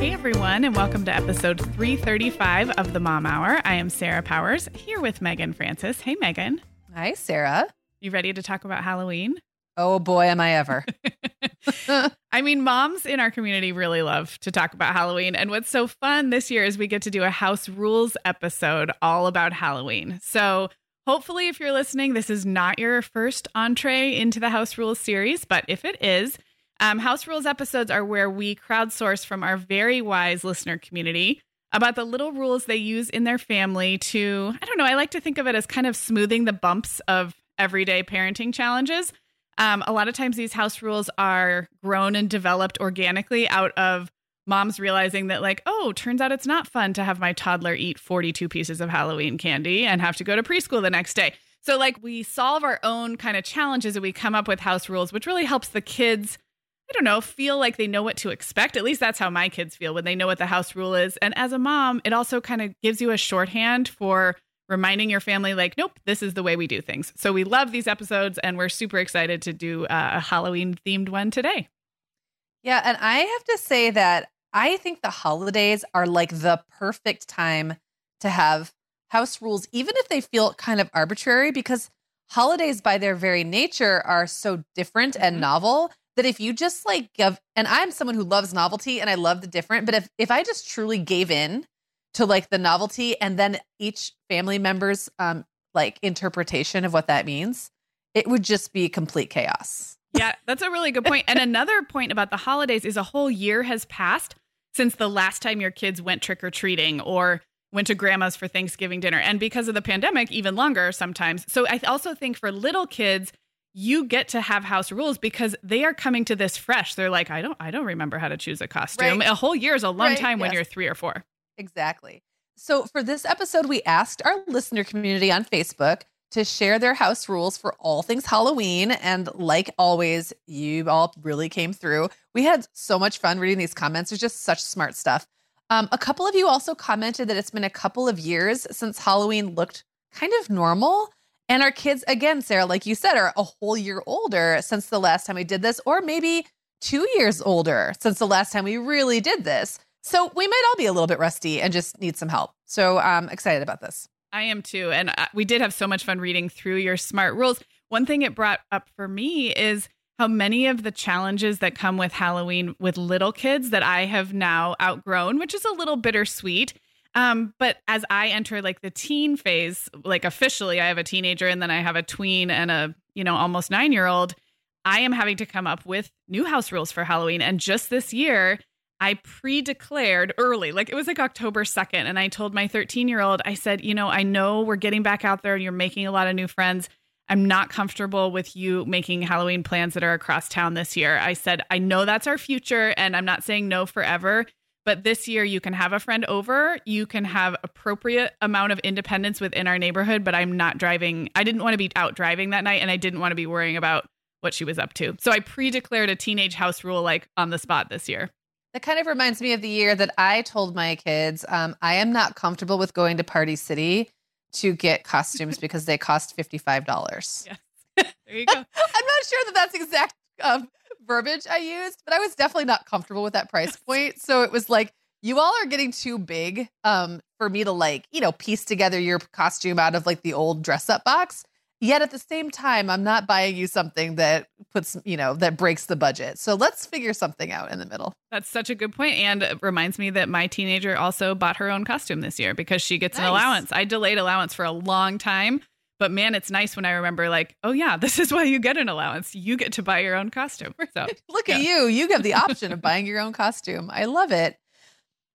Hey everyone, and welcome to episode 335 of the Mom Hour. I am Sarah Powers here with Meagan Francis. Hey Meagan. Hi, Sarah. You ready to talk about Halloween? Oh boy, am I ever. I mean, moms in our community really love to talk about Halloween. And what's so fun this year is we get to do a house rules episode all about Halloween. So hopefully, if you're listening, this is not your first entree into the house rules series. But if it is, um, house rules episodes are where we crowdsource from our very wise listener community about the little rules they use in their family to, I don't know, I like to think of it as kind of smoothing the bumps of everyday parenting challenges. Um, a lot of times these house rules are grown and developed organically out of moms realizing that, like, oh, turns out it's not fun to have my toddler eat 42 pieces of Halloween candy and have to go to preschool the next day. So, like, we solve our own kind of challenges and we come up with house rules, which really helps the kids, I don't know, feel like they know what to expect. At least that's how my kids feel when they know what the house rule is. And as a mom, it also kind of gives you a shorthand for reminding your family, like, nope, this is the way we do things. So we love these episodes and we're super excited to do uh, a Halloween themed one today. Yeah. And I have to say that I think the holidays are like the perfect time to have house rules, even if they feel kind of arbitrary, because holidays, by their very nature, are so different and Mhm. novel that if you just like give, and I'm someone who loves novelty and I love the different, but if if I just truly gave in to like the novelty and then each family member's um like interpretation of what that means, it would just be complete chaos. Yeah, that's a really good point. And another point about the holidays is a whole year has passed since the last time your kids went trick or treating or went to grandma's for Thanksgiving dinner. And because of the pandemic, even longer sometimes. So I also think for little kids, you get to have house rules because they are coming to this fresh. They're like, I don't I don't remember how to choose a costume. Right. A whole year is a long Right, time when yes. you're 3 or 4. Exactly. So for this episode, we asked our listener community on Facebook to share their house rules for all things Halloween. And like always, you all really came through. We had so much fun reading these comments. There's just such smart stuff. Um, a couple of you also commented that it's been a couple of years since Halloween looked kind of normal. And our kids, again, Sarah, like you said, are a whole year older since the last time we did this, or maybe two years older since the last time we really did this. So we might all be a little bit rusty and just need some help. So I'm excited about this. I am too. And uh, we did have so much fun reading through your smart rules. One thing it brought up for me is how many of the challenges that come with Halloween with little kids that I have now outgrown, which is a little bittersweet. Um, but as I enter like the teen phase, like officially, I have a teenager and then I have a tween and a, you know, almost nine year old. I am having to come up with new house rules for Halloween. And just this year, I pre declared early, like it was like October 2nd. And I told my 13 year old, I said, you know, I know we're getting back out there and you're making a lot of new friends. I'm not comfortable with you making Halloween plans that are across town this year. I said, I know that's our future, and I'm not saying no forever. But this year, you can have a friend over. You can have appropriate amount of independence within our neighborhood. But I'm not driving. I didn't want to be out driving that night, and I didn't want to be worrying about what she was up to. So I pre-declared a teenage house rule like on the spot this year. That kind of reminds me of the year that I told my kids, um, I am not comfortable with going to Party City to get costumes because they cost $55. Yes. there you go. I'm not sure that that's exact um, verbiage I used, but I was definitely not comfortable with that price point. So it was like, you all are getting too big um, for me to like, you know, piece together your costume out of like the old dress up box. Yet at the same time, I'm not buying you something that puts, you know, that breaks the budget. So let's figure something out in the middle. That's such a good point. And it reminds me that my teenager also bought her own costume this year because she gets nice. an allowance. I delayed allowance for a long time. But man, it's nice when I remember, like, oh, yeah, this is why you get an allowance. You get to buy your own costume. So look yeah. at you. You have the option of buying your own costume. I love it.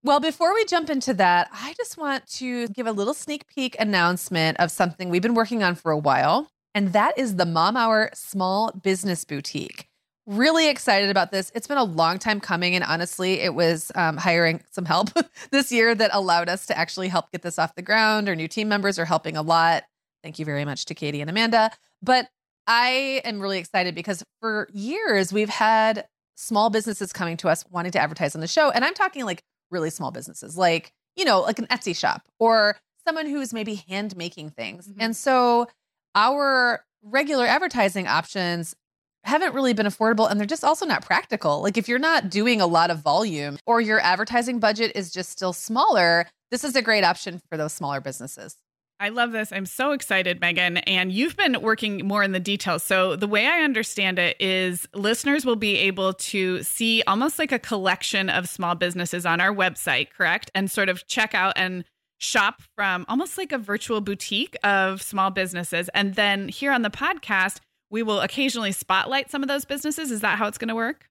Well, before we jump into that, I just want to give a little sneak peek announcement of something we've been working on for a while, and that is the Mom Hour Small Business Boutique. Really excited about this. It's been a long time coming, and honestly, it was um, hiring some help this year that allowed us to actually help get this off the ground. Our new team members are helping a lot. Thank you very much to Katie and Amanda. But I am really excited because for years we've had small businesses coming to us wanting to advertise on the show. And I'm talking like really small businesses, like, you know, like an Etsy shop or someone who's maybe hand making things. Mm-hmm. And so our regular advertising options haven't really been affordable and they're just also not practical. Like if you're not doing a lot of volume or your advertising budget is just still smaller, this is a great option for those smaller businesses. I love this. I'm so excited, Meagan. And you've been working more in the details. So, the way I understand it is listeners will be able to see almost like a collection of small businesses on our website, correct? And sort of check out and shop from almost like a virtual boutique of small businesses. And then here on the podcast, we will occasionally spotlight some of those businesses. Is that how it's going to work?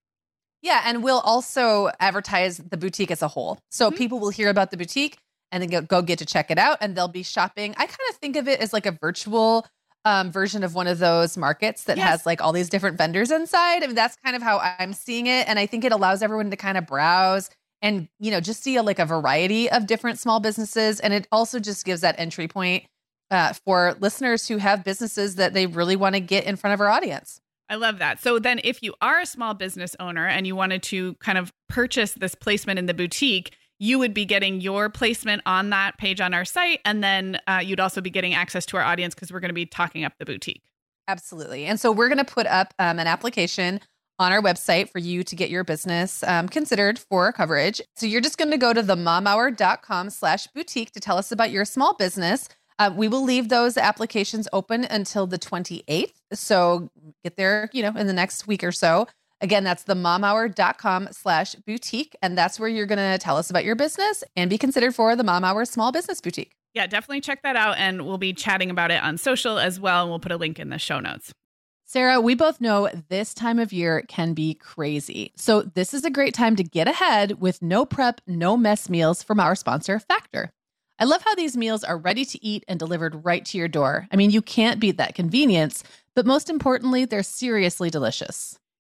Yeah. And we'll also advertise the boutique as a whole. So, mm-hmm. people will hear about the boutique and then go, get to check it out and they'll be shopping. I kind of think of it as like a virtual um, version of one of those markets that yes. has like all these different vendors inside. I mean, that's kind of how I'm seeing it. And I think it allows everyone to kind of browse and, you know, just see a, like a variety of different small businesses. And it also just gives that entry point uh, for listeners who have businesses that they really want to get in front of our audience. I love that. So then if you are a small business owner and you wanted to kind of purchase this placement in the boutique, you would be getting your placement on that page on our site. And then uh, you'd also be getting access to our audience because we're going to be talking up the boutique. Absolutely. And so we're going to put up um, an application on our website for you to get your business um, considered for coverage. So you're just going to go to themomhour.com slash boutique to tell us about your small business. Uh, we will leave those applications open until the 28th. So get there, you know, in the next week or so. Again, that's the momhour.com slash boutique. And that's where you're going to tell us about your business and be considered for the Mom Hour Small Business Boutique. Yeah, definitely check that out. And we'll be chatting about it on social as well. And we'll put a link in the show notes. Sarah, we both know this time of year can be crazy. So, this is a great time to get ahead with no prep, no mess meals from our sponsor, Factor. I love how these meals are ready to eat and delivered right to your door. I mean, you can't beat that convenience, but most importantly, they're seriously delicious.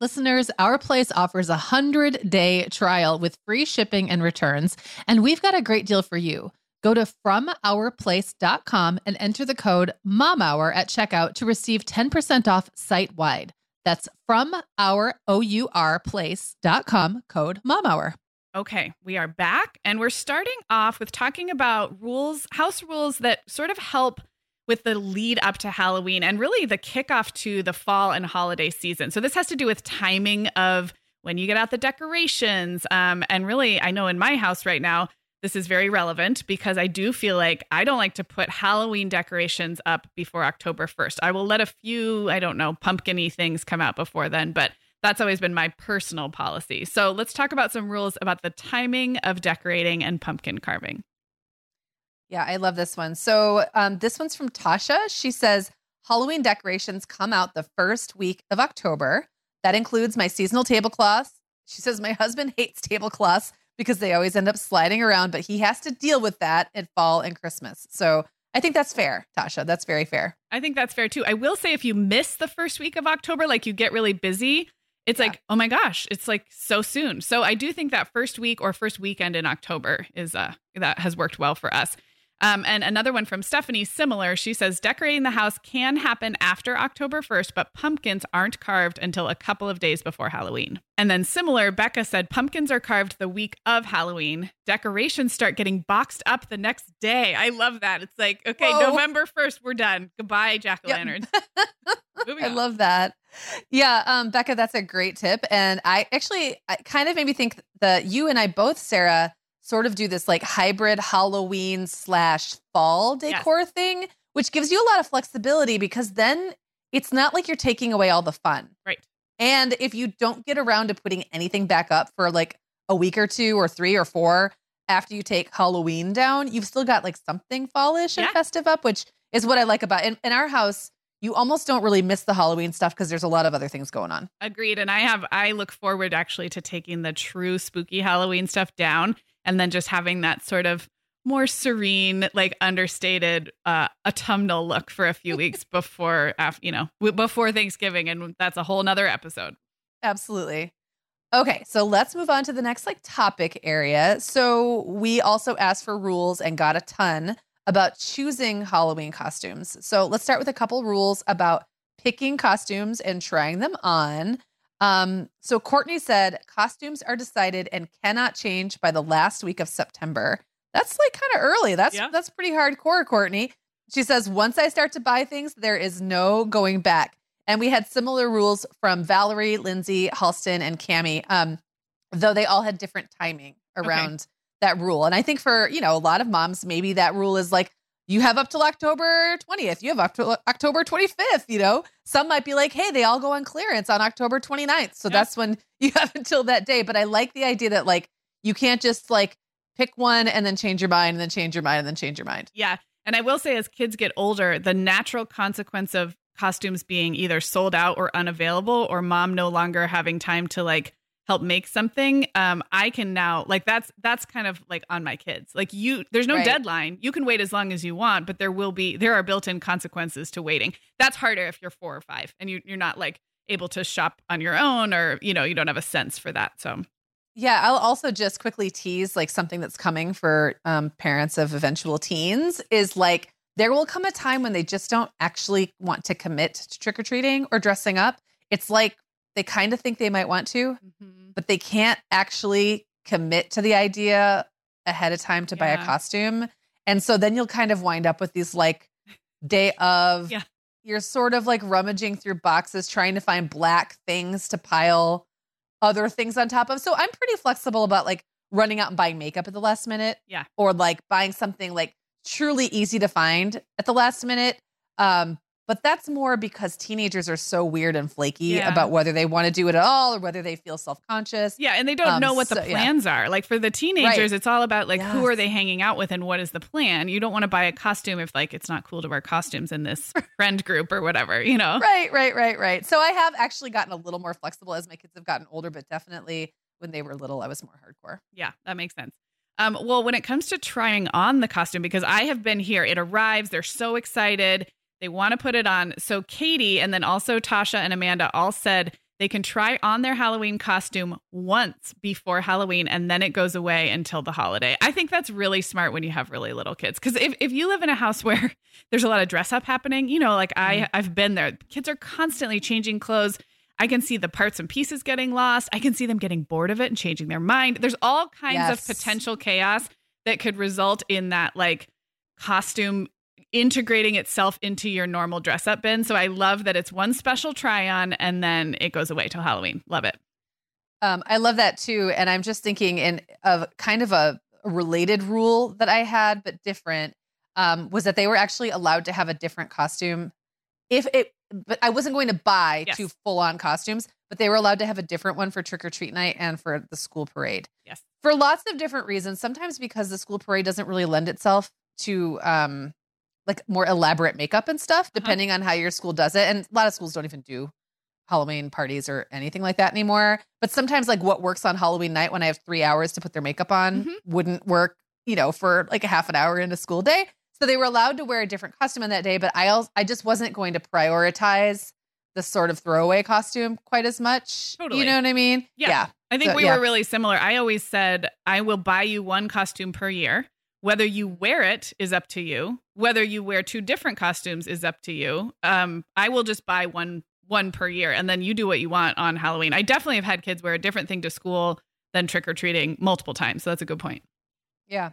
Listeners, Our Place offers a 100 day trial with free shipping and returns, and we've got a great deal for you. Go to FromOurPlace.com and enter the code MOMHOUR at checkout to receive 10% off site wide. That's from our place.com code MOMHOUR. Okay, we are back and we're starting off with talking about rules, house rules that sort of help with the lead up to Halloween and really the kickoff to the fall and holiday season. So this has to do with timing of when you get out the decorations. Um, and really, I know in my house right now, this is very relevant because I do feel like I don't like to put Halloween decorations up before October 1st. I will let a few, I don't know, pumpkiny things come out before then, but that's always been my personal policy. So let's talk about some rules about the timing of decorating and pumpkin carving. Yeah, I love this one. So um, this one's from Tasha. She says Halloween decorations come out the first week of October. That includes my seasonal tablecloths. She says my husband hates tablecloths because they always end up sliding around, but he has to deal with that at fall and Christmas. So I think that's fair, Tasha. That's very fair. I think that's fair too. I will say if you miss the first week of October, like you get really busy, it's yeah. like, oh my gosh, it's like so soon. So I do think that first week or first weekend in October is uh that has worked well for us. Um, and another one from Stephanie, similar. She says decorating the house can happen after October 1st, but pumpkins aren't carved until a couple of days before Halloween. And then similar, Becca said pumpkins are carved the week of Halloween. Decorations start getting boxed up the next day. I love that. It's like, okay, Whoa. November 1st, we're done. Goodbye, jack o' lanterns. Yep. I love that. Yeah, um, Becca, that's a great tip. And I actually, I kind of made me think that you and I both, Sarah, sort of do this like hybrid Halloween slash fall decor yes. thing, which gives you a lot of flexibility because then it's not like you're taking away all the fun. Right. And if you don't get around to putting anything back up for like a week or two or three or four after you take Halloween down, you've still got like something fallish and festive up, which is what I like about in, in our house. You almost don't really miss the Halloween stuff because there's a lot of other things going on. Agreed. And I have, I look forward actually to taking the true spooky Halloween stuff down and then just having that sort of more serene, like understated uh, autumnal look for a few weeks before, after, you know, before Thanksgiving, and that's a whole nother episode. Absolutely. Okay, so let's move on to the next like topic area. So we also asked for rules and got a ton about choosing Halloween costumes. So let's start with a couple rules about picking costumes and trying them on. Um, so Courtney said costumes are decided and cannot change by the last week of September. That's like kind of early. That's yeah. that's pretty hardcore, Courtney. She says once I start to buy things, there is no going back. And we had similar rules from Valerie, Lindsay, Halston, and Cami, um, though they all had different timing around okay. that rule. And I think for you know a lot of moms, maybe that rule is like you have up till October 20th. You have up to October 25th. You know, some might be like, hey, they all go on clearance on October 29th. So that's when you have until that day. But I like the idea that like you can't just like pick one and then change your mind and then change your mind and then change your mind. Yeah. And I will say, as kids get older, the natural consequence of costumes being either sold out or unavailable, or mom no longer having time to like help make something um i can now like that's that's kind of like on my kids. Like you there's no right. deadline. You can wait as long as you want but there will be there are built-in consequences to waiting. That's harder if you're four or five and you, you're not like able to shop on your own or you know you don't have a sense for that so. Yeah i'll also just quickly tease like something that's coming for um, parents of eventual teens is like there will come a time when they just don't actually want to commit to trick-or-treating or dressing up. It's like they kind of think they might want to, mm-hmm. but they can't actually commit to the idea ahead of time to buy a costume. And so then you'll kind of wind up with these like day of, Yeah. you're sort of like rummaging through boxes trying to find black things to pile other things on top of. So I'm pretty flexible about like running out and buying makeup at the last minute. Yeah. Or like buying something like truly easy to find at the last minute. Um, but that's more because teenagers are so weird and flaky Yeah. about whether they want to do it at all or whether they feel self conscious. Yeah, and they don't Um, know what the so- yeah. plans are. Like for the teenagers, it's all about like who are they hanging out with and what is the plan. You don't want to buy a costume if like it's not cool to wear costumes in this friend group or whatever, you know. Right, right, right, right. So I have actually gotten a little more flexible as my kids have gotten older, but definitely when they were little, I was more hardcore. Yeah, that makes sense. Um, well, when it comes to trying on the costume, because I have been here, it arrives, they're so excited, they want to put it on. So Katie and then also Tasha and Amanda all said they can try on their Halloween costume once before Halloween and then it goes away until the holiday. I think that's really smart when you have really little kids. Because if, if you live in a house where there's a lot of dress up happening, you know, like I, mm-hmm. I've been there, kids are constantly changing clothes. I can see the parts and pieces getting lost. I can see them getting bored of it and changing their mind. There's all kinds Yes. of potential chaos that could result in that like costume integrating itself into your normal dress up bin. So I love that it's one special try on and then it goes away till Halloween. Love it. Um, I love that too. And I'm just thinking in of kind of a related rule that I had, but different, um, was that they were actually allowed to have a different costume. If it, but I wasn't going to buy Yes. two full on costumes, but they were allowed to have a different one for trick or treat night and for the school parade. Yes. For lots of different reasons. Sometimes because the school parade doesn't really lend itself to, um, like more elaborate makeup and stuff, depending on how your school does it. And a lot of schools don't even do Halloween parties or anything like that anymore. But sometimes, like what works on Halloween night when I have three hours to put their makeup on Mhm. wouldn't work, you know, for like a half an hour in a school day. So they were allowed to wear a different costume on that day. But I also, I just wasn't going to prioritize the sort of throwaway costume quite as much. Totally. You know what I mean? Yeah. I think So, we yeah. were really similar. I always said, I will buy you one costume per year. Whether you wear it is up to you. Whether you wear two different costumes is up to you. Um, I will just buy one one per year, and then you do what you want on Halloween. I definitely have had kids wear a different thing to school than trick or treating multiple times. So that's a good point. Yeah.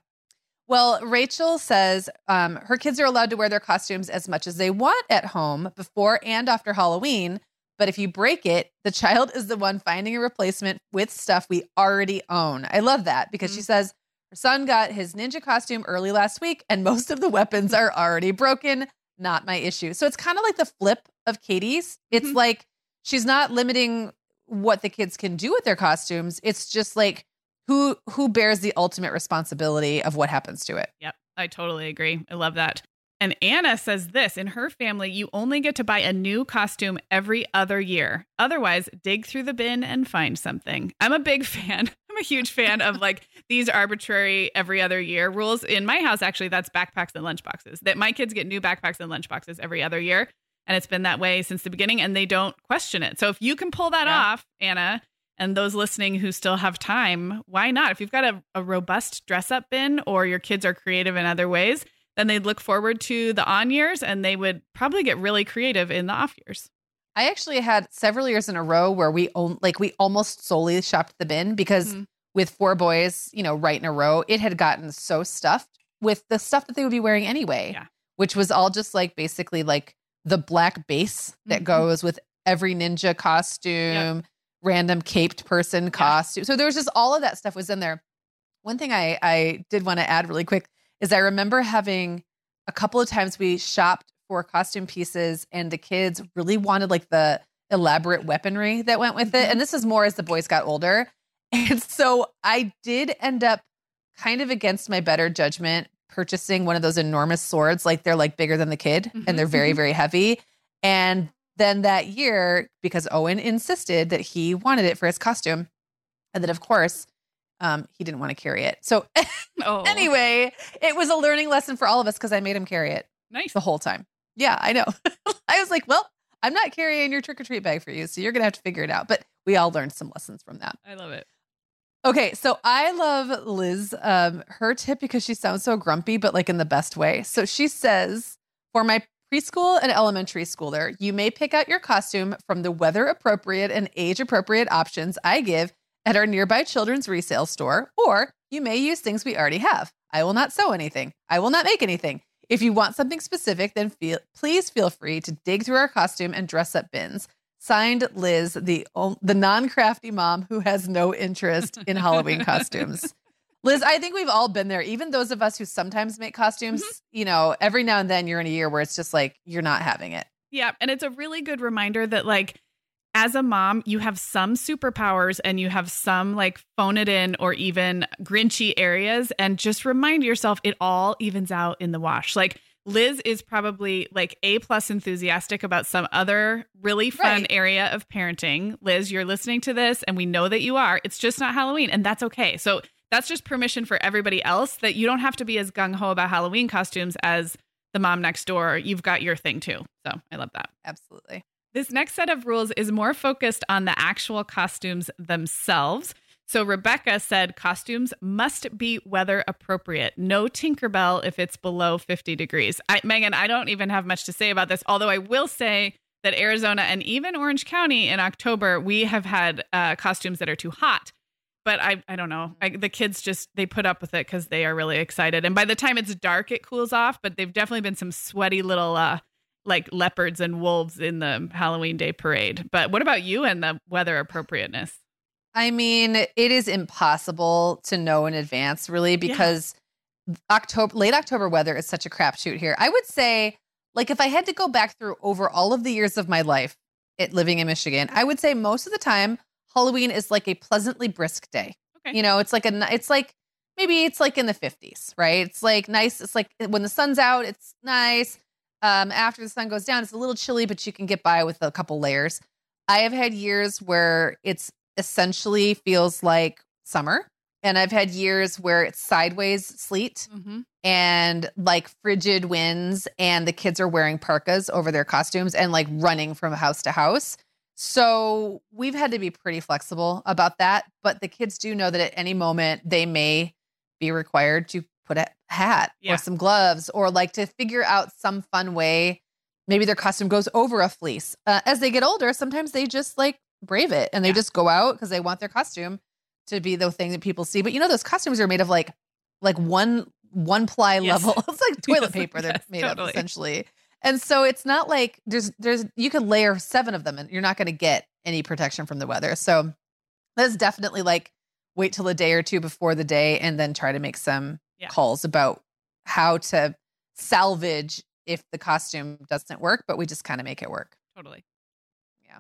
Well, Rachel says um, her kids are allowed to wear their costumes as much as they want at home before and after Halloween. But if you break it, the child is the one finding a replacement with stuff we already own. I love that because she says her son got his ninja costume early last week and most of the weapons are already broken. Not my issue. So it's kind of like the flip of Katie's. It's Mhm. like she's not limiting what the kids can do with their costumes. It's just like who who bears the ultimate responsibility of what happens to it. Yep, I totally agree. I love that. And Anna says this in her family, you only get to buy a new costume every other year. Otherwise, dig through the bin and find something. I'm a big fan. I'm a huge fan of like these arbitrary every other year rules. In my house, actually, that's backpacks and lunchboxes. That my kids get new backpacks and lunchboxes every other year. And it's been that way since the beginning, and they don't question it. So if you can pull that Yeah. off, Anna, and those listening who still have time, why not? If you've got a, a robust dress up bin or your kids are creative in other ways, then they'd look forward to the on years and they would probably get really creative in the off years. I actually had several years in a row where we own like we almost solely shopped the bin because Mhm. with four boys, you know, right in a row, it had gotten so stuffed with the stuff that they would be wearing anyway. Yeah. Which was all just like basically like the black base that Mhm. goes with every ninja costume, random caped person costume. So there was just all of that stuff was in there. One thing I I did want to add really quick is I remember having a couple of times we shopped for costume pieces and the kids really wanted like the elaborate weaponry that went with it. Mhm. And this is more as the boys got older. And so I did end up kind of against my better judgment purchasing one of those enormous swords. Like they're like bigger than the kid Mhm. and they're very, Mhm. very heavy. And then that year, because Owen insisted that he wanted it for his costume, and that of course, um, he didn't want to carry it. So Oh, anyway, it was a learning lesson for all of us because I made him carry it nice. the whole time. Yeah, I know. I was like, well, I'm not carrying your trick or treat bag for you, so you're gonna have to figure it out. But we all learned some lessons from that. I love it. Okay, so I love Liz, um, her tip because she sounds so grumpy, but like in the best way. So she says, for my preschool and elementary schooler, you may pick out your costume from the weather appropriate and age appropriate options I give at our nearby children's resale store, or you may use things we already have. I will not sew anything. I will not make anything. If you want something specific, then feel, please feel free to dig through our costume and dress up bins. Signed, Liz, the the non crafty mom who has no interest in Halloween costumes. Liz, I think we've all been there. Even those of us who sometimes make costumes, mm-hmm. you know, every now and then you're in a year where it's just like you're not having it. Yeah, and it's a really good reminder that like as a mom, you have some superpowers and you have some like phone it in or even grinchy areas. And just remind yourself it all evens out in the wash. Like Liz is probably like A plus enthusiastic about some other really fun right. area of parenting. Liz, you're listening to this and we know that you are. It's just not Halloween and that's okay. So that's just permission for everybody else that you don't have to be as gung ho about Halloween costumes as the mom next door. You've got your thing too. So I love that. Absolutely. This next set of rules is more focused on the actual costumes themselves. So Rebecca said costumes must be weather appropriate. No Tinkerbell if it's below 50 degrees. I, Meagan, I don't even have much to say about this, although I will say that Arizona and even Orange County in October, we have had uh, costumes that are too hot. But I, I don't know. I, the kids just they put up with it because they are really excited. And by the time it's dark, it cools off. But they've definitely been some sweaty little uh, like leopards and wolves in the Halloween Day parade. But what about you and the weather appropriateness? I mean, it is impossible to know in advance, really, because yeah. October, late October weather is such a crapshoot here. I would say, like, if I had to go back through over all of the years of my life it, living in Michigan, I would say most of the time Halloween is like a pleasantly brisk day. Okay. You know, it's like a, it's like maybe it's like in the 50s, right? It's like nice. It's like when the sun's out, it's nice. Um, after the sun goes down, it's a little chilly, but you can get by with a couple layers. I have had years where it's essentially feels like summer. And I've had years where it's sideways sleet mm-hmm. and like frigid winds, and the kids are wearing parkas over their costumes and like running from house to house. So we've had to be pretty flexible about that. But the kids do know that at any moment they may be required to put a hat yeah. or some gloves or like to figure out some fun way. Maybe their costume goes over a fleece. Uh, as they get older, sometimes they just like brave it and they yeah. just go out because they want their costume to be the thing that people see. But you know, those costumes are made of like like one one ply yes. level. it's like toilet yes, paper they're yes, made totally. of essentially. And so it's not like there's there's you could layer seven of them and you're not going to get any protection from the weather. So that's definitely like wait till a day or two before the day and then try to make some yeah. calls about how to salvage if the costume doesn't work, but we just kind of make it work. Totally. Yeah.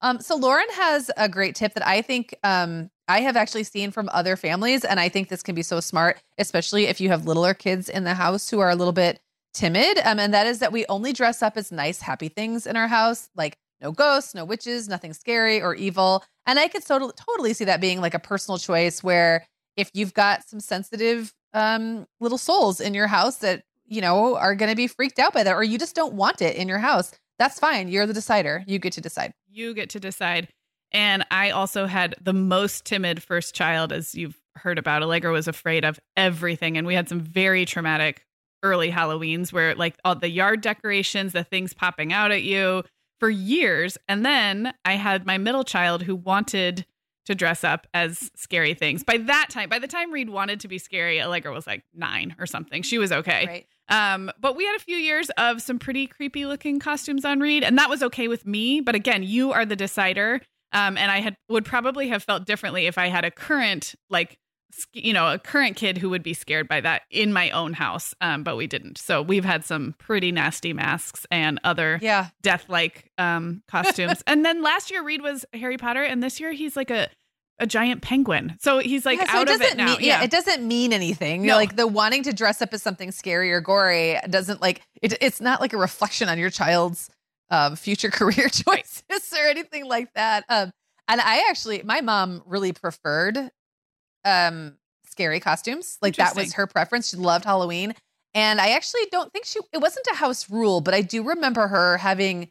Um, so Lauren has a great tip that I think um, I have actually seen from other families, and I think this can be so smart, especially if you have littler kids in the house who are a little bit timid. Um, and that is that we only dress up as nice, happy things in our house, like no ghosts, no witches, nothing scary or evil. And I could totally totally see that being like a personal choice where if you've got some sensitive um, little souls in your house that you know are going to be freaked out by that, or you just don't want it in your house, that's fine. You're the decider. You get to decide. You get to decide. And I also had the most timid first child, as you've heard about. Allegra was afraid of everything. And we had some very traumatic early Halloweens where, like, all the yard decorations, the things popping out at you for years. And then I had my middle child who wanted to dress up as scary things. By that time, by the time Reed wanted to be scary, Allegra was like nine or something. She was okay. Right. Um, but we had a few years of some pretty creepy looking costumes on Reed, and that was okay with me. But again, you are the decider. Um, and I had would probably have felt differently if I had a current like you know a current kid who would be scared by that in my own house um, but we didn't so we've had some pretty nasty masks and other yeah death like um, costumes and then last year reed was harry potter and this year he's like a a giant penguin. So he's like yeah, so out it of it now. Mean, yeah. yeah. it doesn't mean anything. No. Like the wanting to dress up as something scary or gory doesn't like it, it's not like a reflection on your child's um, future career choices right. or anything like that. Um, and I actually, my mom really preferred um, scary costumes. Like that was her preference. She loved Halloween. And I actually don't think she, it wasn't a house rule, but I do remember her having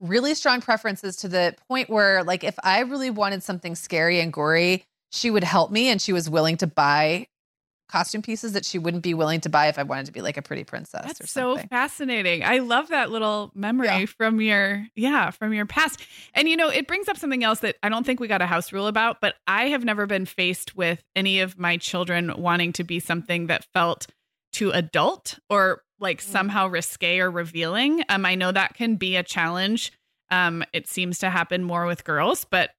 really strong preferences to the point where like if I really wanted something scary and gory, she would help me and she was willing to buy costume pieces that she wouldn't be willing to buy if I wanted to be like a pretty princess That's or so fascinating. I love that little memory Yeah. from your yeah, from your past. And you know, it brings up something else that I don't think we got a house rule about, but I have never been faced with any of my children wanting to be something that felt too adult or like Mm. somehow risque or revealing. Um I know that can be a challenge. Um it seems to happen more with girls, but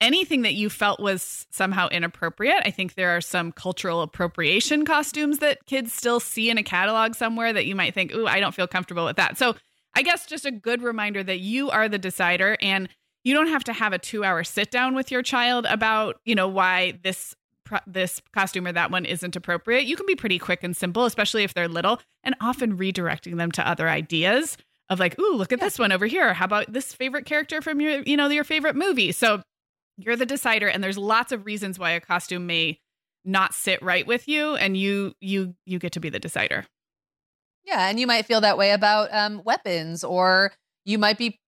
anything that you felt was somehow inappropriate. I think there are some cultural appropriation costumes that kids still see in a catalog somewhere that you might think, "Ooh, I don't feel comfortable with that." So, I guess just a good reminder that you are the decider and you don't have to have a 2-hour sit down with your child about, you know, why this pro- this costume or that one isn't appropriate. You can be pretty quick and simple, especially if they're little, and often redirecting them to other ideas of like, ooh, look at Yeah. this one over here. How about this favorite character from your, you know, your favorite movie? So you're the decider, and there's lots of reasons why a costume may not sit right with you, and you you you get to be the decider. Yeah, and you might feel that way about um, weapons, or you might be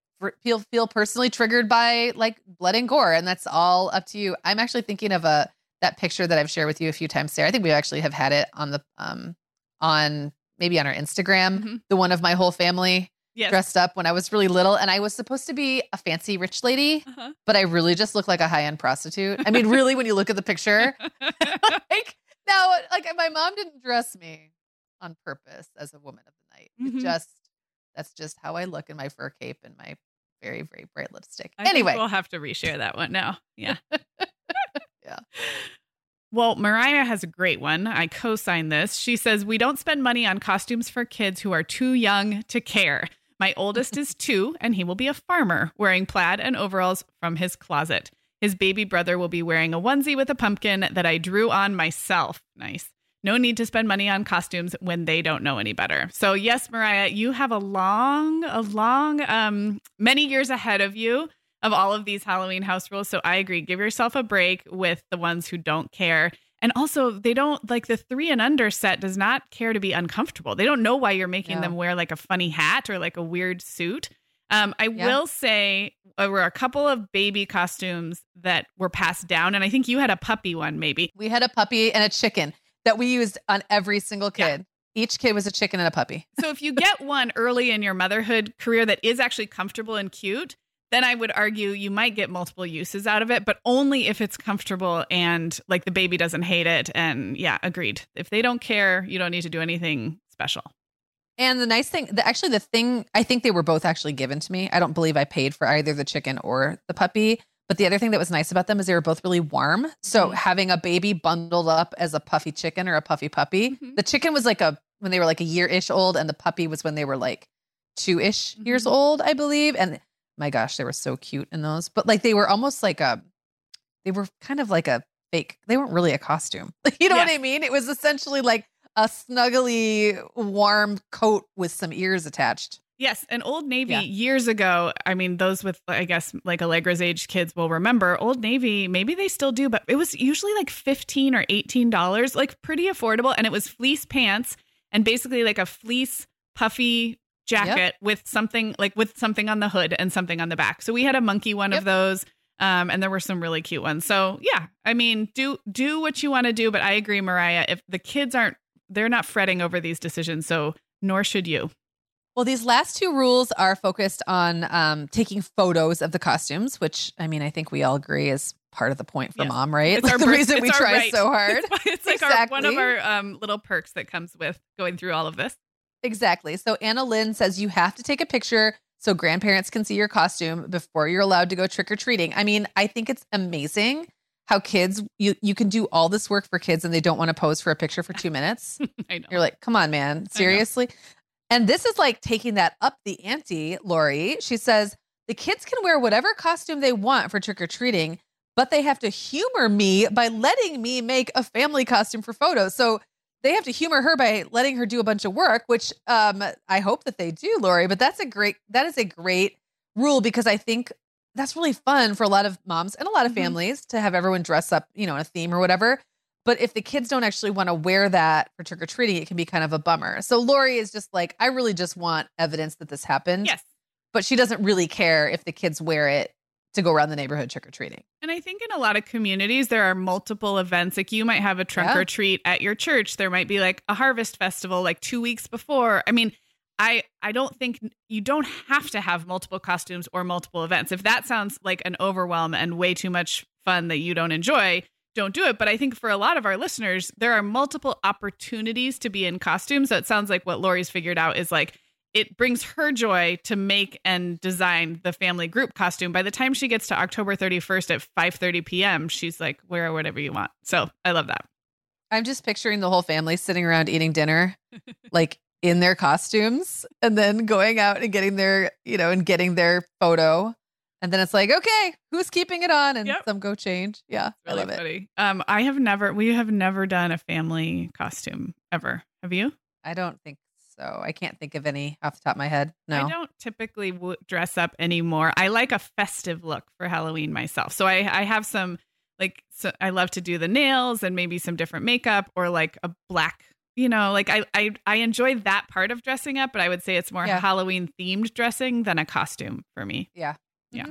feel feel personally triggered by like blood and gore, and that's all up to you. I'm actually thinking of a that picture that I've shared with you a few times, Sarah. I think we actually have had it on the um on maybe on our Instagram, Mhm. the one of my whole family Yes. dressed up when I was really little, and I was supposed to be a fancy rich lady, Uh-huh. but I really just look like a high end prostitute. I mean, really, when you look at the picture, like now like my mom didn't dress me on purpose as a woman of the night Mhm. it just that's just how i look in my fur cape and my very very bright lipstick I anyway we'll have to reshare that one now. Yeah. Yeah. Well, Mariah has a great one. I co sign this. She says, We don't spend money on costumes for kids who are too young to care. My oldest is two, and he will be a farmer wearing plaid and overalls from his closet. His baby brother will be wearing a onesie with a pumpkin that I drew on myself. Nice. No need to spend money on costumes when they don't know any better. So, yes, Mariah, you have a long, a long, um, many years ahead of you of all of these Halloween house rules. So I agree. Give yourself a break with the ones who don't care. And also, they don't like the three and under set does not care to be uncomfortable. They don't know why you're making No. them wear like a funny hat or like a weird suit. Um, I Yeah. will say there were a couple of baby costumes that were passed down, and I think you had a puppy one, maybe. we had a puppy and a chicken that we used on every single Yeah. kid each kid was a chicken and a puppy So if you get one early in your motherhood career that is actually comfortable and cute, then I would argue you might get multiple uses out of it, but only if it's comfortable and like the baby doesn't hate it. And yeah, agreed. If they don't care, you don't need to do anything special. and the nice thing the, actually the thing i think they were both actually given to me i don't believe i paid for either the chicken or the puppy but the other thing that was nice about them is they were both really warm so Mhm. having a baby bundled up as a puffy chicken or a puffy puppy Mhm. the chicken was like a when they were like a year ish old and the puppy was when they were like two ish years Mhm. old i believe and my gosh they were so cute in those but like they were almost like a they were kind of like a fake they weren't really a costume you know what i mean it was essentially like a snuggly warm coat with some ears attached Yes, and Old Navy Yeah. years ago. I mean, those with I guess like Allegra's age kids will remember Old Navy. Maybe they still do, but it was usually like fifteen or eighteen dollars, like pretty affordable, and it was fleece pants and basically like a fleece puffy jacket with something like with something on the hood and something on the back. So we had a monkey one Yep. of those. Um, and there were some really cute ones. So yeah, I mean, do do what you want to do, but I agree, Mariah. If the kids aren't, they're not fretting over these decisions, so nor should you. Well, these last two rules are focused on um, taking photos of the costumes, which I mean, I think we all agree is part of the point for Yes. mom, right? It's Like our the birth- reason we try right. so hard. It's, it's like our, one of our um, little perks that comes with going through all of this. Exactly. So Anna Lynn says you have to take a picture so grandparents can see your costume before you're allowed to go trick or treating. I mean, I think it's amazing how kids you you can do all this work for kids and they don't want to pose for a picture for 2 minutes. I know. You're like, "Come on, man. Seriously?" And this is like taking that up the ante, Lori. She says, "The kids can wear whatever costume they want for trick or treating, but they have to humor me by letting me make a family costume for photos." So they have to humor her by letting her do a bunch of work, which um, I hope that they do, Lori. But that's a great that is a great rule because I think that's really fun for a lot of moms and a lot of Mhm. families to have everyone dress up, you know, in a theme or whatever. But if the kids don't actually want to wear that for trick or treating, it can be kind of a bummer. So Lori is just like, I really just want evidence that this happened. yes. But she doesn't really care if the kids wear it to go around the neighborhood trick or treating. And I think in a lot of communities, there are multiple events. Like you might have a trunk Yeah. or treat at your church. There might be like a harvest festival like two weeks before. I mean, I I don't think you don't have to have multiple costumes or multiple events. If that sounds like an overwhelm and way too much fun that you don't enjoy, don't do it. But I think for a lot of our listeners, there are multiple opportunities to be in costumes. So it sounds like what Lori's figured out is like it brings her joy to make and design the family group costume. By the time she gets to October 31st at 5:30 p.m., she's like, wear whatever you want. So I love that. I'm just picturing the whole family sitting around eating dinner, like in their costumes, and then going out and getting their, you know, and getting their photo. And then it's like, okay, who's keeping it on? And Yep. some go change. Yeah, Really I love it. funny. Um, I have never, we have never done a family costume ever. Have you? I don't think so. I can't think of any off the top of my head. No. I don't typically w- dress up anymore. I like a festive look for Halloween myself. So I, I have some like so I love to do the nails and maybe some different makeup or like a black, you know, like I I, I enjoy that part of dressing up, but I would say it's more Yeah. Halloween themed dressing than a costume for me. Yeah. Yeah. Mm-hmm.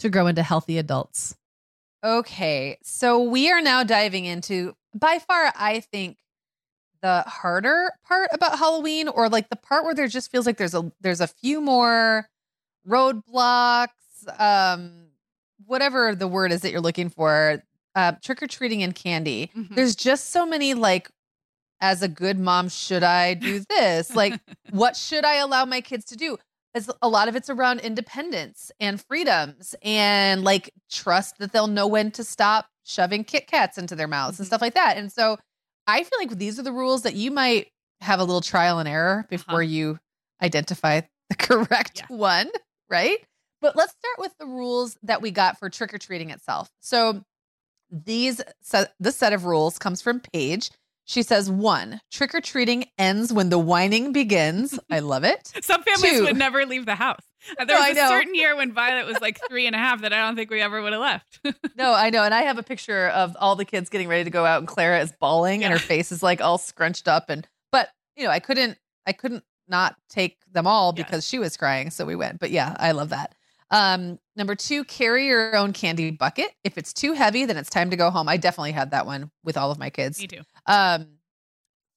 to grow into healthy adults. Okay, so we are now diving into by far, I think, the harder part about Halloween, or like the part where there just feels like there's a there's a few more roadblocks, um, whatever the word is that you're looking for, uh, trick or treating and candy. Mhm. There's just so many like, as a good mom, should I do this? like, what should I allow my kids to do? It's, a lot of it's around independence and freedoms and like trust that they'll know when to stop shoving Kit Kats into their mouths and Mhm. stuff like that. And so I feel like these are the rules that you might have a little trial and error before you identify the correct Yeah. one, right? But let's start with the rules that we got for trick or treating itself. So these set, this set of rules comes from Paige. She says one, trick or treating ends when the whining begins. I love it. Some families Two. would never leave the house. There was I a certain year when Violet was like three and a half that I don't think we ever would have left. No, I know. And I have a picture of all the kids getting ready to go out and Clara is bawling and her face is like all scrunched up and but you know, I couldn't I couldn't not take them all Yes. because she was crying, so we went. But yeah, I love that. Um Number two, carry your own candy bucket. If it's too heavy, then it's time to go home. I definitely had that one with all of my kids. Me too. Um,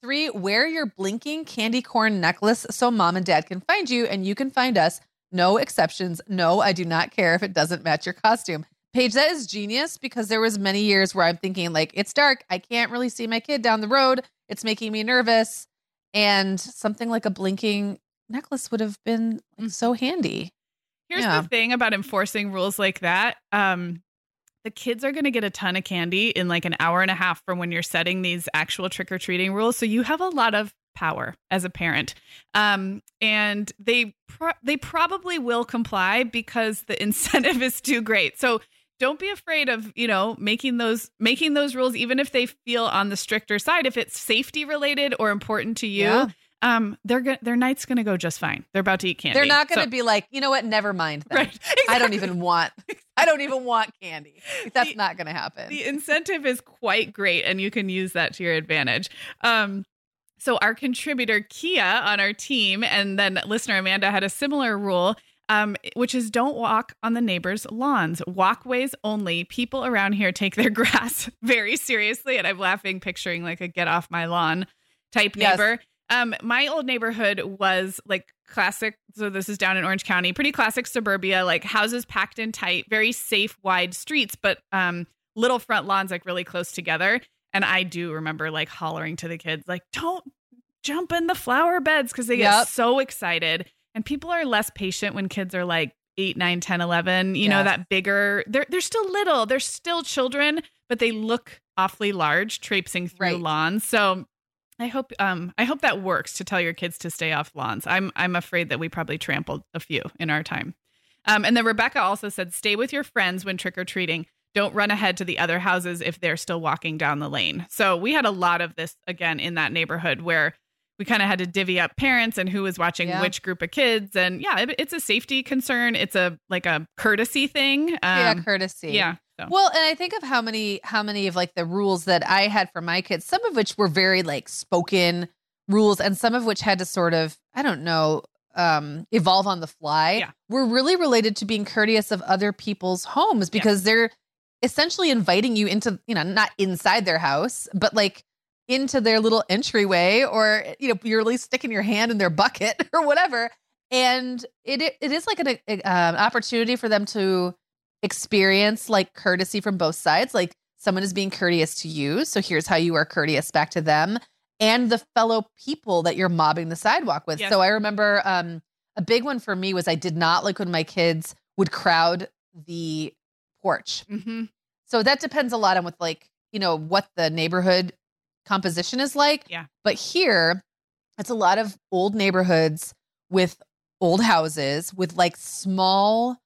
three, wear your blinking candy corn necklace so mom and dad can find you and you can find us. No exceptions. No, I do not care if it doesn't match your costume. Paige, that is genius because there was many years where I'm thinking like it's dark. I can't really see my kid down the road. It's making me nervous. And something like a blinking necklace would have been like, so handy. Here's Yeah. the thing about enforcing rules like that. Um, the kids are going to get a ton of candy in like an hour and a half from when you're setting these actual trick or treating rules. So you have a lot of power as a parent, um, and they pro- they probably will comply because the incentive is too great. So don't be afraid of you know making those making those rules, even if they feel on the stricter side. If it's safety related or important to you, Yeah. Um, they're go- their night's going to go just fine. They're about to eat candy. They're not going to So- be like, you know what? Never mind. Then. right. I don't even want. I don't even want candy. That's The- not going to happen. the incentive is quite great and you can use that to your advantage um so our contributor kia on our team and then listener amanda had a similar rule um, which is don't walk on the neighbors' lawns. Walkways only. People around here take their grass very seriously, and I'm laughing, picturing like a "get off my lawn" type Yes. neighbor. Um, my old neighborhood was like classic. So this is down in Orange County, pretty classic suburbia, like houses packed in tight, very safe, wide streets, but um, little front lawns like really close together. And I do remember like hollering to the kids, like, "Don't jump in the flower beds," because they get so excited. And people are less patient when kids are like eight, nine, 10, 11, you know, that bigger, they're, they're still little, they're still children, but they look awfully large traipsing through Right. lawns. So I hope, um, I hope that works to tell your kids to stay off lawns. I'm, I'm afraid that we probably trampled a few in our time. Um, and then Rebecca also said, stay with your friends when trick or treating. Don't run ahead to the other houses if they're still walking down the lane. So we had a lot of this again in that neighborhood where we kind of had to divvy up parents and who was watching Yeah. which group of kids. And yeah, it, it's a safety concern. It's a like a courtesy thing. Um, yeah, courtesy. yeah. So. Well, and I think of how many how many of like the rules that I had for my kids, some of which were very like spoken rules and some of which had to sort of, I don't know, um evolve on the fly. Yeah. Were really related to being courteous of other people's homes because they're essentially inviting you into, you know, not inside their house, but like into their little entryway or you know, you're at least sticking your hand in their bucket or whatever. And it it, is like an, uh, an opportunity for them to experience like courtesy from both sides. Like someone is being courteous to you. So here's how you are courteous back to them and the fellow people that you're mobbing the sidewalk with. Yes. So I remember um, a big one for me was I did not like when my kids would crowd the porch. Mhm. So that depends a lot on with like, you know, what the neighborhood composition is like. Yeah. But here, it's a lot of old neighborhoods with old houses with like small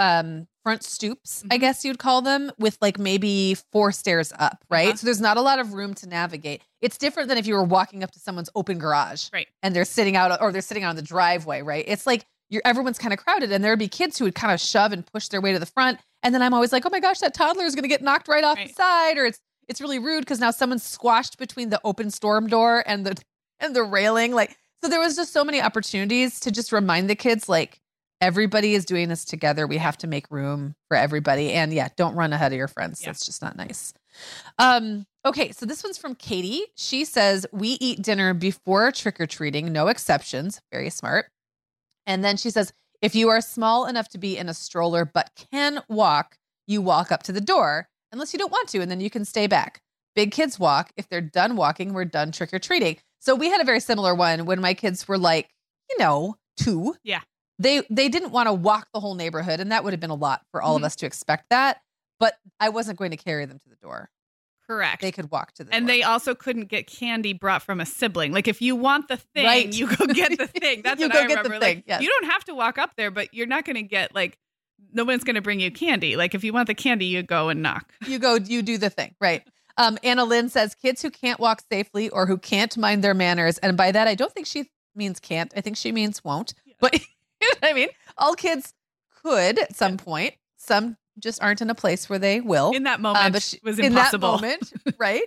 um front stoops, I Mhm. guess you'd call them, with like maybe four stairs up, right? Uh-huh. So there's not a lot of room to navigate. It's different than if you were walking up to someone's open garage. Right. And they're sitting out or they're sitting out on the driveway, right? It's like you're everyone's kind of crowded and there'd be kids who would kind of shove and push their way to the front. And then I'm always like, oh my gosh, that toddler is gonna get knocked right off Right. the side, or it's it's really rude because now someone's squashed between the open storm door and the and the railing. Like, so there was just so many opportunities to just remind the kids, like, everybody is doing this together. We have to make room for everybody. And yeah, don't run ahead of your friends. Yeah. That's just not nice. Um, okay, so this one's from Katie. She says, We eat dinner before trick or treating, no exceptions. Very smart. And then she says, If you are small enough to be in a stroller but can walk, you walk up to the door unless you don't want to, and then you can stay back. Big kids walk. If they're done walking, we're done trick or treating. So we had a very similar one when my kids were like, you know, two. Yeah. They they didn't want to walk the whole neighborhood, and that would have been a lot for all Mhm. of us to expect that. But I wasn't going to carry them to the door. Correct. They could walk to the and door. they also couldn't get candy brought from a sibling. Like if you want the thing, Right. you go get the thing. That's You what go I get the remember. thing, Like yes. you don't have to walk up there, but you're not going to get like no one's going to bring you candy. Like if you want the candy, you go and knock. you go, you do the thing, right? Um, Anna Lynn says kids who can't walk safely or who can't mind their manners, and by that I don't think she means can't. I think she means won't. Yeah. But you know what I mean, all kids could at some point. Some just aren't in a place where they will. In that moment, Uh, but she- was in that impossible. moment, right?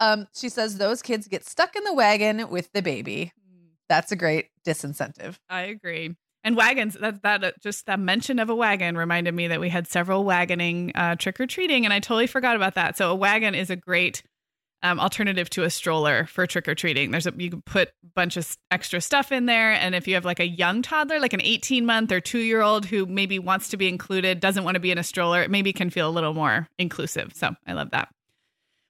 Um, she says those kids get stuck in the wagon with the baby. That's a great disincentive. I agree. And wagons, that, that uh, just that mention of a wagon reminded me that we had several wagoning uh, trick or treating, and I totally forgot about that. So a wagon is a great um, alternative to a stroller for trick or treating. There's a you can put a bunch of extra stuff in there, and if you have like a young toddler, like an 18 month or two year old who maybe wants to be included, doesn't want to be in a stroller, it maybe can feel a little more inclusive. So I love that.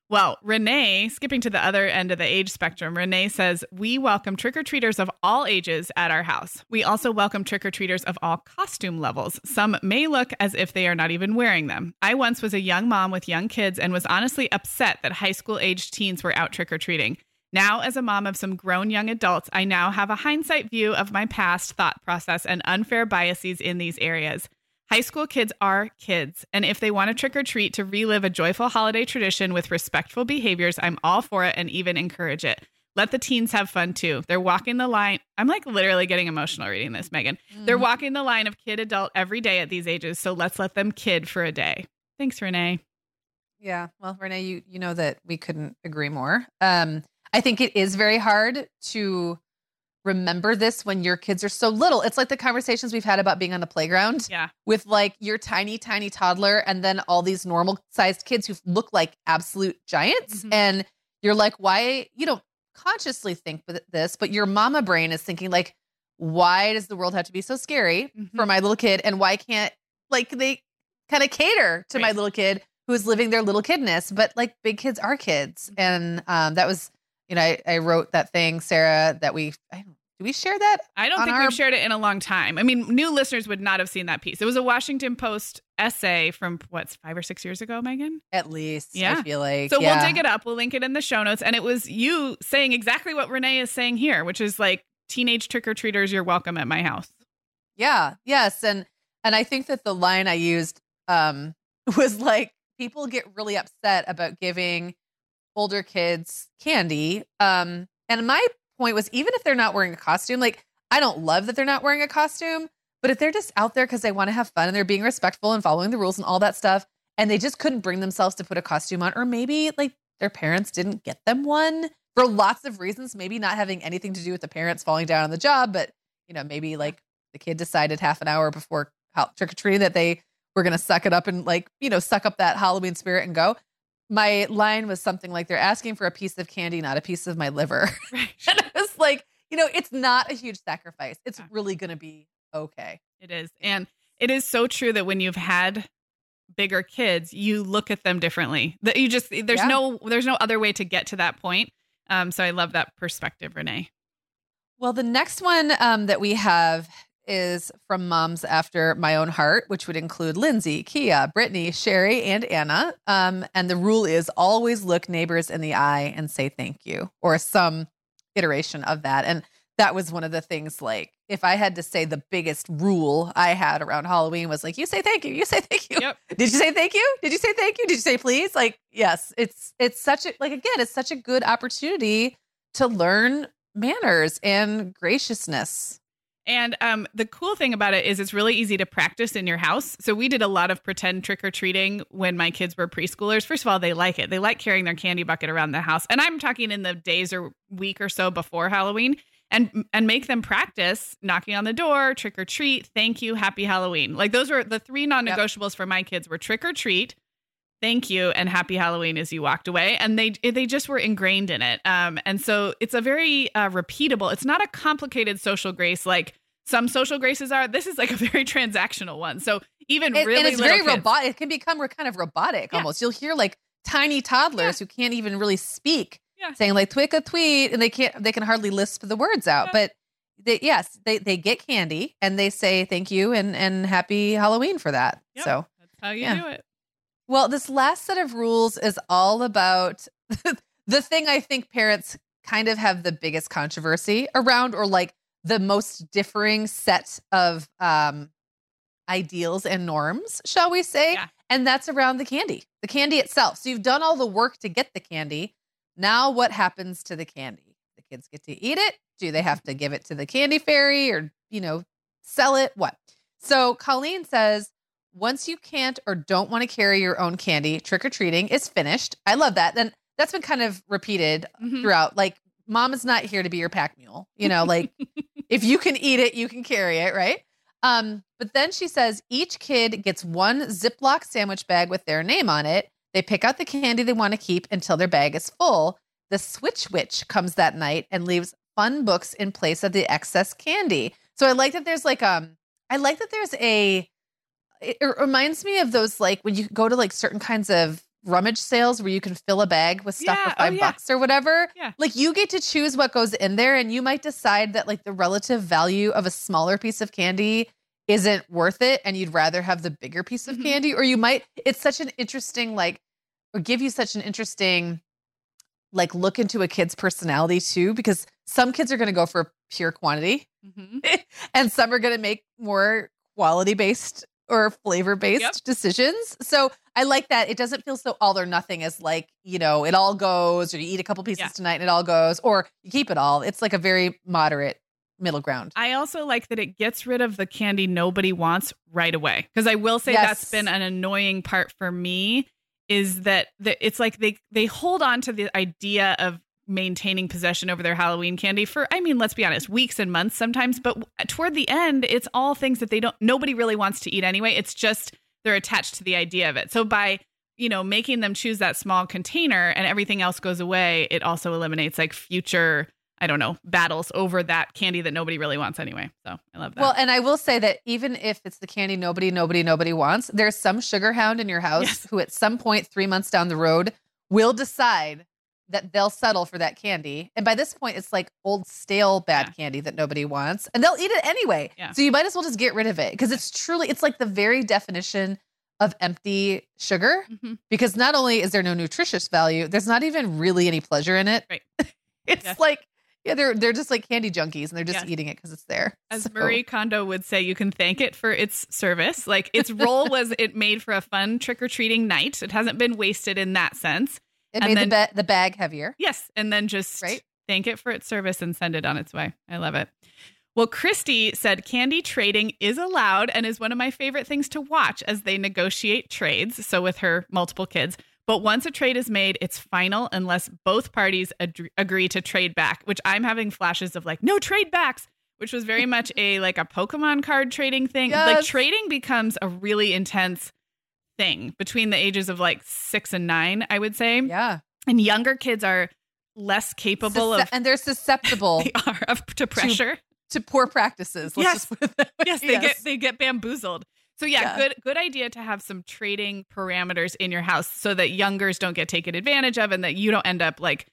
Well, Renee, skipping to the other end of the age spectrum, Renee says, We welcome trick or treaters of all ages at our house. We also welcome trick or treaters of all costume levels. Some may look as if they are not even wearing them. I once was a young mom with young kids and was honestly upset that high school aged teens were out trick or treating. Now, as a mom of some grown young adults, I now have a hindsight view of my past thought process and unfair biases in these areas. High school kids are kids, and if they want to trick or treat to relive a joyful holiday tradition with respectful behaviors, I'm all for it and even encourage it. Let the teens have fun too. They're walking the line. I'm like literally getting emotional reading this, Meagan. Mm. They're walking the line of kid adult every day at these ages, so let's let them kid for a day. Thanks, Renee. Yeah, well, Renee, you you know that we couldn't agree more. Um, I think it is very hard to remember this when your kids are so little. It's like the conversations we've had about being on the playground. Yeah. With like your tiny, tiny toddler and then all these normal sized kids who look like absolute giants. Mm-hmm. And you're like, why? You don't consciously think this, but your mama brain is thinking, like, why does the world have to be so scary mm-hmm. for my little kid? And why can't, like, they kind of cater to right. my little kid who's living their little kidness? But like, big kids are kids. Mm-hmm. And um, that was, you know, I, I wrote that thing, Sarah, that we, I do we share that? I don't think our... we've shared it in a long time. I mean, new listeners would not have seen that piece. It was a Washington Post essay from what's five or six years ago, Meagan? At least. Yeah. I feel like. So yeah. we'll dig it up. We'll link it in the show notes. And it was you saying exactly what Renee is saying here, which is like teenage trick or treaters, you're welcome at my house. Yeah. Yes. And and I think that the line I used um was like people get really upset about giving older kids candy. Um and my point was even if they're not wearing a costume, like I don't love that they're not wearing a costume, but if they're just out there because they want to have fun and they're being respectful and following the rules and all that stuff, and they just couldn't bring themselves to put a costume on, or maybe like their parents didn't get them one for lots of reasons, maybe not having anything to do with the parents falling down on the job, but you know, maybe like the kid decided half an hour before trick or treating that they were going to suck it up and like, you know, suck up that Halloween spirit and go my line was something like they're asking for a piece of candy, not a piece of my liver. Right. and I was like, you know, it's not a huge sacrifice. It's yeah. really going to be okay. It is. And it is so true that when you've had bigger kids, you look at them differently. That you just there's yeah. no there's no other way to get to that point. Um, so I love that perspective, Renee. Well, the next one um, that we have is from moms after my own heart, which would include Lindsay, Kia, Brittany, Sherry, and Anna. Um, and the rule is always look neighbors in the eye and say thank you, or some iteration of that. And that was one of the things like if I had to say the biggest rule I had around Halloween was like, you say thank you, you say thank you. Yep. Did you say thank you? Did you say thank you? Did you say please? Like, yes, it's it's such a like again, it's such a good opportunity to learn manners and graciousness. And um, the cool thing about it is it's really easy to practice in your house. So we did a lot of pretend trick or treating when my kids were preschoolers. First of all, they like it. They like carrying their candy bucket around the house. And I'm talking in the days or week or so before Halloween and and make them practice knocking on the door, trick or treat, thank you, happy Halloween. Like those were the three non-negotiables yep. for my kids were trick or treat, thank you and happy halloween as you walked away. And they they just were ingrained in it. Um, and so it's a very uh, repeatable it's not a complicated social grace like some social graces are. This is like a very transactional one. So even it, really and it's very robotic it can become kind of robotic yeah. almost. You'll hear like tiny toddlers yeah. who can't even really speak yeah. saying like tweak a tweet and they can't they can hardly lisp the words out. But they, yes they they get candy and they say thank you and and happy halloween for that. Yep. so that's how you do it well, this last set of rules is all about the thing I think parents kind of have the biggest controversy around, or like the most differing set of um, ideals and norms, shall we say? Yeah. And that's around the candy, the candy itself. So you've done all the work to get the candy. Now, what happens to the candy? The kids get to eat it. Do they have to give it to the candy fairy or, you know, sell it? What? So Colleen says once you can't or don't want to carry your own candy, trick or treating is finished. I love that. Then that's been kind of repeated mm-hmm. throughout. Like, mom is not here to be your pack mule. You know, like if you can eat it, you can carry it, right? Um, but then she says each kid gets one Ziploc sandwich bag with their name on it. They pick out the candy they want to keep until their bag is full. The Switch Witch comes that night and leaves fun books in place of the excess candy. So I like that there's like um I like that there's a it reminds me of those like when you go to like certain kinds of rummage sales where you can fill a bag with stuff Yeah, for oh, five yeah. bucks or whatever. Yeah. Like you get to choose what goes in there and you might decide that like the relative value of a smaller piece of candy isn't worth it and you'd rather have the bigger piece of Mhm. candy or you might it's such an interesting like or give you such an interesting like look into a kid's personality too because some kids are going to go for pure quantity Mhm. and some are going to make more quality based or flavor based Yep. decisions. So I like that it doesn't feel so all or nothing as like, you know, it all goes or you eat a couple pieces Yeah. tonight and it all goes or you keep it all. It's like a very moderate middle ground. I also like that it gets rid of the candy nobody wants right away. Because I will say that's been an annoying part for me is that the, it's like they they hold on to the idea of maintaining possession over their Halloween candy for I mean let's be honest weeks and months sometimes but toward the end it's all things that they don't nobody really wants to eat anyway. It's just they're attached to the idea of it. So by you know making them choose that small container and everything else goes away it also eliminates like future I don't know battles over that candy that nobody really wants anyway. So I love that. Well, and I will say that even if it's the candy nobody, nobody, nobody wants, there's some sugar hound in your house Yes. who at some point three months down the road will decide that they'll settle for that candy. And by this point, it's like old stale bad Yeah. candy that nobody wants. And they'll eat it anyway. Yeah. So you might as well just get rid of it because it's truly, it's like the very definition of empty sugar Mhm. because not only is there no nutritious value, there's not even really any pleasure in it. Right. it's Yes. like, yeah, they're they're just like candy junkies and they're just Yes. eating it because it's there. As So- Marie Kondo would say, you can thank it for its service. Like its role was it made for a fun trick or treating night. It hasn't been wasted in that sense. It And made then- the, ba- the bag heavier. Yes. And then just Right. thank it for its service and send it on its way. I love it. Well, Christy said candy trading is allowed and is one of my favorite things to watch as they negotiate trades. So, with her multiple kids. But once a trade is made, it's final unless both parties ad- agree to trade back, which I'm having flashes of like, no trade backs, which was very much a like a Pokemon card trading thing. Like, trading becomes a really intense thing between the ages of like six and nine, I would say. Yeah. And younger kids are less capable Susce- of and they're susceptible they are up to pressure. to poor practices. Let's Yes. just put that yes, they get they get bamboozled. So yeah, Yeah. good good idea to have some trading parameters in your house so that youngers don't get taken advantage of and that you don't end up like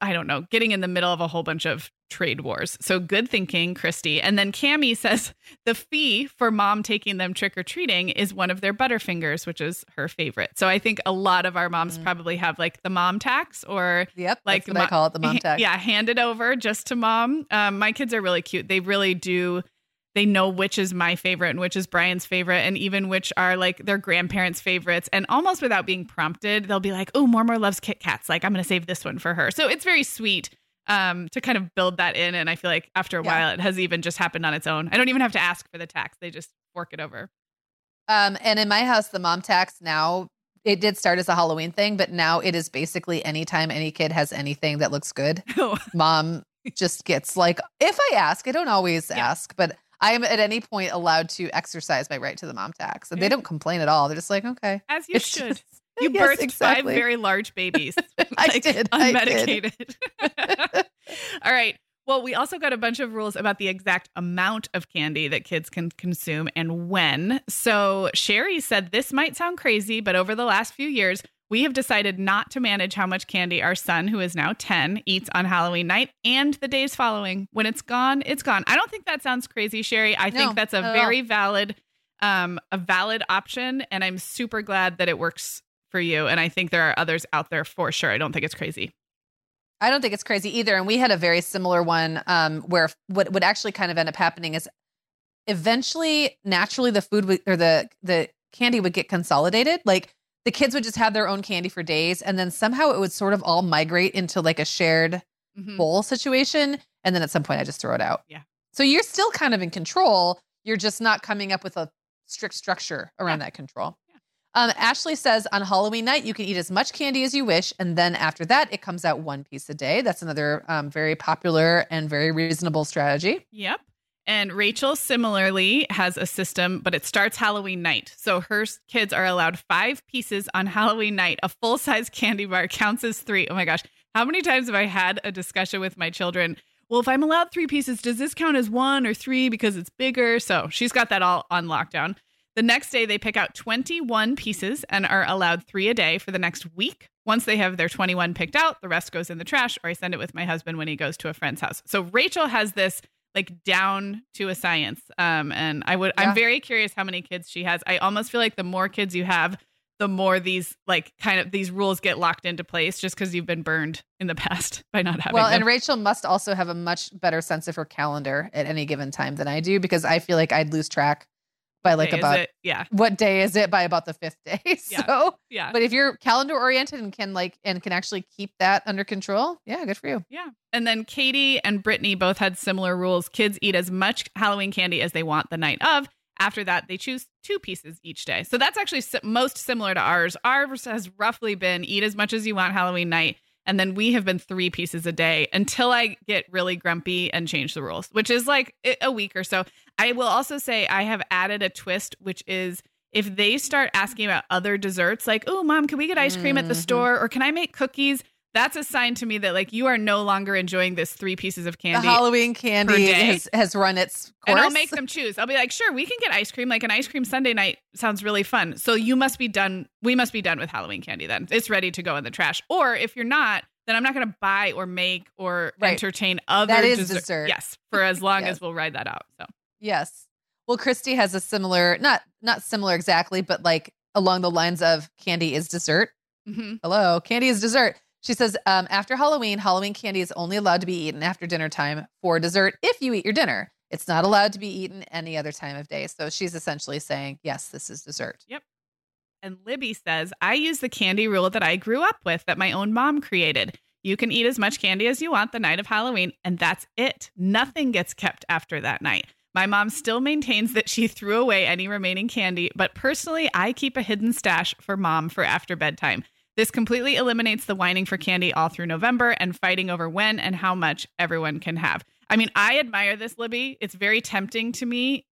I don't know, getting in the middle of a whole bunch of trade wars. So good thinking, Christy. And then Cami says the fee for mom taking them trick or treating is one of their Butterfingers, which is her favorite. So I think a lot of our moms Mm. probably have like the mom tax or Yep. like what I call it, the mom tax. yeah, hand it over just to mom. Um, my kids are really cute. They really do. They know which is my favorite and which is Brian's favorite, and even which are like their grandparents' favorites. And almost without being prompted, they'll be like, "Oh, Mormor loves Kit Kats. Like, I'm going to save this one for her." So it's very sweet um, to kind of build that in. And I feel like after a Yeah. while, it has even just happened on its own. I don't even have to ask for the tax; they just fork it over. Um, and in my house, the mom tax now it did start as a Halloween thing, but now it is basically anytime any kid has anything that looks good, Oh, mom just gets like, if I ask, I don't always Yeah. ask, but I am at any point allowed to exercise my right to the mom tax. And they mm. don't complain at all. They're just like, okay. as you It's should. just- You Yes, birthed exactly. five very large babies. I like, did, I did. All right. Well, we also got a bunch of rules about the exact amount of candy that kids can consume and when. So, Sherry said this might sound crazy, but over the last few years, we have decided not to manage how much candy our son, who is now 10, eats on Halloween night and the days following. When it's gone, it's gone. I don't think that sounds crazy, Sherry. I No, think that's a at all. very valid um a valid option and I'm super glad that it works for you and I think there are others out there for sure. I don't think it's crazy. I don't think it's crazy either. And we had a very similar one um, where what would actually kind of end up happening is eventually, naturally, the food would, or the the candy would get consolidated. Like the kids would just have their own candy for days, and then somehow it would sort of all migrate into like a shared Mhm. bowl situation. And then at some point, I just throw it out. Yeah. So you're still kind of in control. You're just not coming up with a strict structure around that control. Yeah. Um, Ashley says on Halloween night, you can eat as much candy as you wish. And then after that, it comes out one piece a day. That's another um, very popular and very reasonable strategy. Yep. And Rachel similarly has a system, but it starts Halloween night. So her kids are allowed five pieces on Halloween night. A full size candy bar counts as three. Oh my gosh. How many times have I had a discussion with my children? Well, if I'm allowed three pieces, does this count as one or three because it's bigger? So she's got that all on lockdown. The next day, they pick out 21 pieces and are allowed three a day for the next week. Once they have their 21 picked out, the rest goes in the trash, or I send it with my husband when he goes to a friend's house. So Rachel has this like down to a science. Um, and I would, yeah. I'm very curious how many kids she has. I almost feel like the more kids you have, the more these like kind of these rules get locked into place just because you've been burned in the past by not having well them. and rachel must also have a much better sense of her calendar at any given time than i do because i feel like i'd lose track by like about yeah. what day is it by about the fifth day? So yeah. yeah but if you're calendar oriented and can like and can actually keep that under control yeah good for you. Yeah. And then katie and brittany both had similar rules. Kids eat as much halloween candy as they want the night of. After that they choose two pieces each day. So that's actually most similar to ours. Ours has roughly been eat as much as you want halloween night and then we have been three pieces a day until I get really grumpy and change the rules, which is like a week or so. I will also say I have added a twist, which is if they start asking about other desserts, like, oh, mom, can we get ice cream at the mm-hmm. store? Or can I make cookies? That's a sign to me that like you are no longer enjoying this three pieces of candy. The Halloween candy has, has run its course. And I'll make them choose. I'll be like, sure, we can get ice cream. Like an ice cream Sunday night sounds really fun. So you must be done. We must be done with Halloween candy then. It's ready to go in the trash. Or if you're not, then I'm not going to buy or make or right. entertain other that is dessert. dessert. Yes, for as long yes. as we'll ride that out. So yes. Well, Christy has a similar, not not similar exactly, but like along the lines of candy is dessert. Mm-hmm. Hello, candy is dessert. She says, um, after Halloween, Halloween candy is only allowed to be eaten after dinner time for dessert if you eat your dinner. It's not allowed to be eaten any other time of day. So she's essentially saying, yes, this is dessert. Yep. And Libby says, I use the candy rule that I grew up with that my own mom created. You can eat as much candy as you want the night of Halloween, and that's it. Nothing gets kept after that night. My mom still maintains that she threw away any remaining candy, but personally, I keep a hidden stash for mom for after bedtime. This completely eliminates the whining for candy all through November and fighting over when and how much everyone can have. I mean, I admire this, Libby. It's very tempting to me,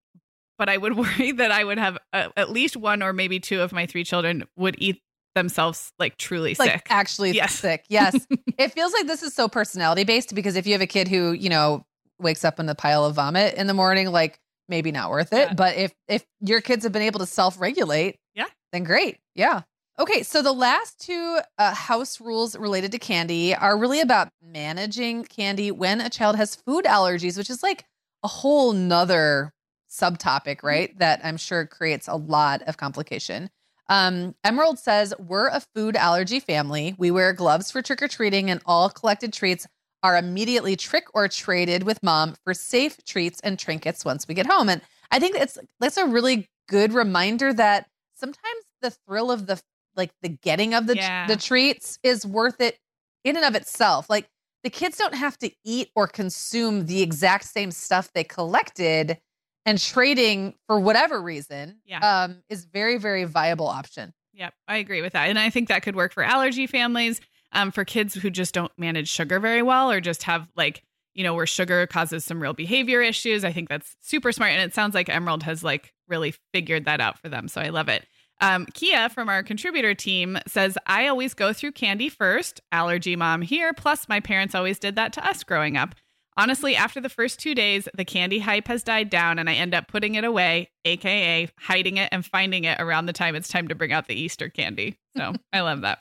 but I would worry that I would have uh, at least one or maybe two of my three children would eat themselves like truly like sick. Actually yes. sick. Yes. it feels like this is so personality based because if you have a kid who, you know, wakes up in a pile of vomit in the morning, like maybe not worth it. Yeah. But if if your kids have been able to self-regulate, yeah, then great. Yeah. Okay, so the last two uh, house rules related to candy are really about managing candy when a child has food allergies, which is like a whole nother subtopic, mm-hmm. right? That I'm sure creates a lot of complication. Um, Emerald says, We're a food allergy family. We wear gloves for trick or treating, and all collected treats are immediately trick or traded with mom for safe treats and trinkets once we get home. And I think it's that's a really good reminder that sometimes the thrill of the like the getting of the yeah. the treats is worth it in and of itself. Like the kids don't have to eat or consume the exact same stuff they collected and trading for whatever reason yeah. um, is very very viable option. Yep, I agree with that. And I think that could work for allergy families um, for kids who just don't manage sugar very well or just have like you know where sugar causes some real behavior issues i think that's super smart and it sounds like emerald has like really figured that out for them so i love it um, kia from our contributor team says i always go through candy first allergy mom here plus my parents always did that to us growing up honestly after the first two days the candy hype has died down and i end up putting it away aka hiding it and finding it around the time it's time to bring out the easter candy so i love that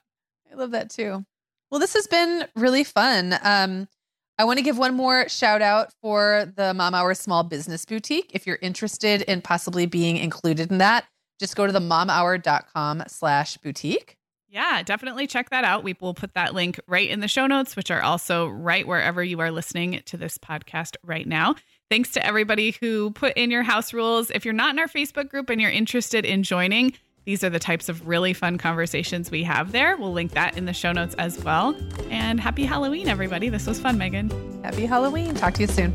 i love that too well, this has been really fun. Um, I want to give one more shout out for the Mom Hour Small Business Boutique. If you're interested in possibly being included in that, just go to the momhour.com slash boutique. Yeah, definitely check that out. We will put that link right in the show notes, which are also right wherever you are listening to this podcast right now. Thanks to everybody who put in your house rules. If you're not in our Facebook group and you're interested in joining, these are the types of really fun conversations we have there. We'll link that in the show notes as well. And happy Halloween, everybody. This was fun, Meagan. Happy Halloween. Talk to you soon.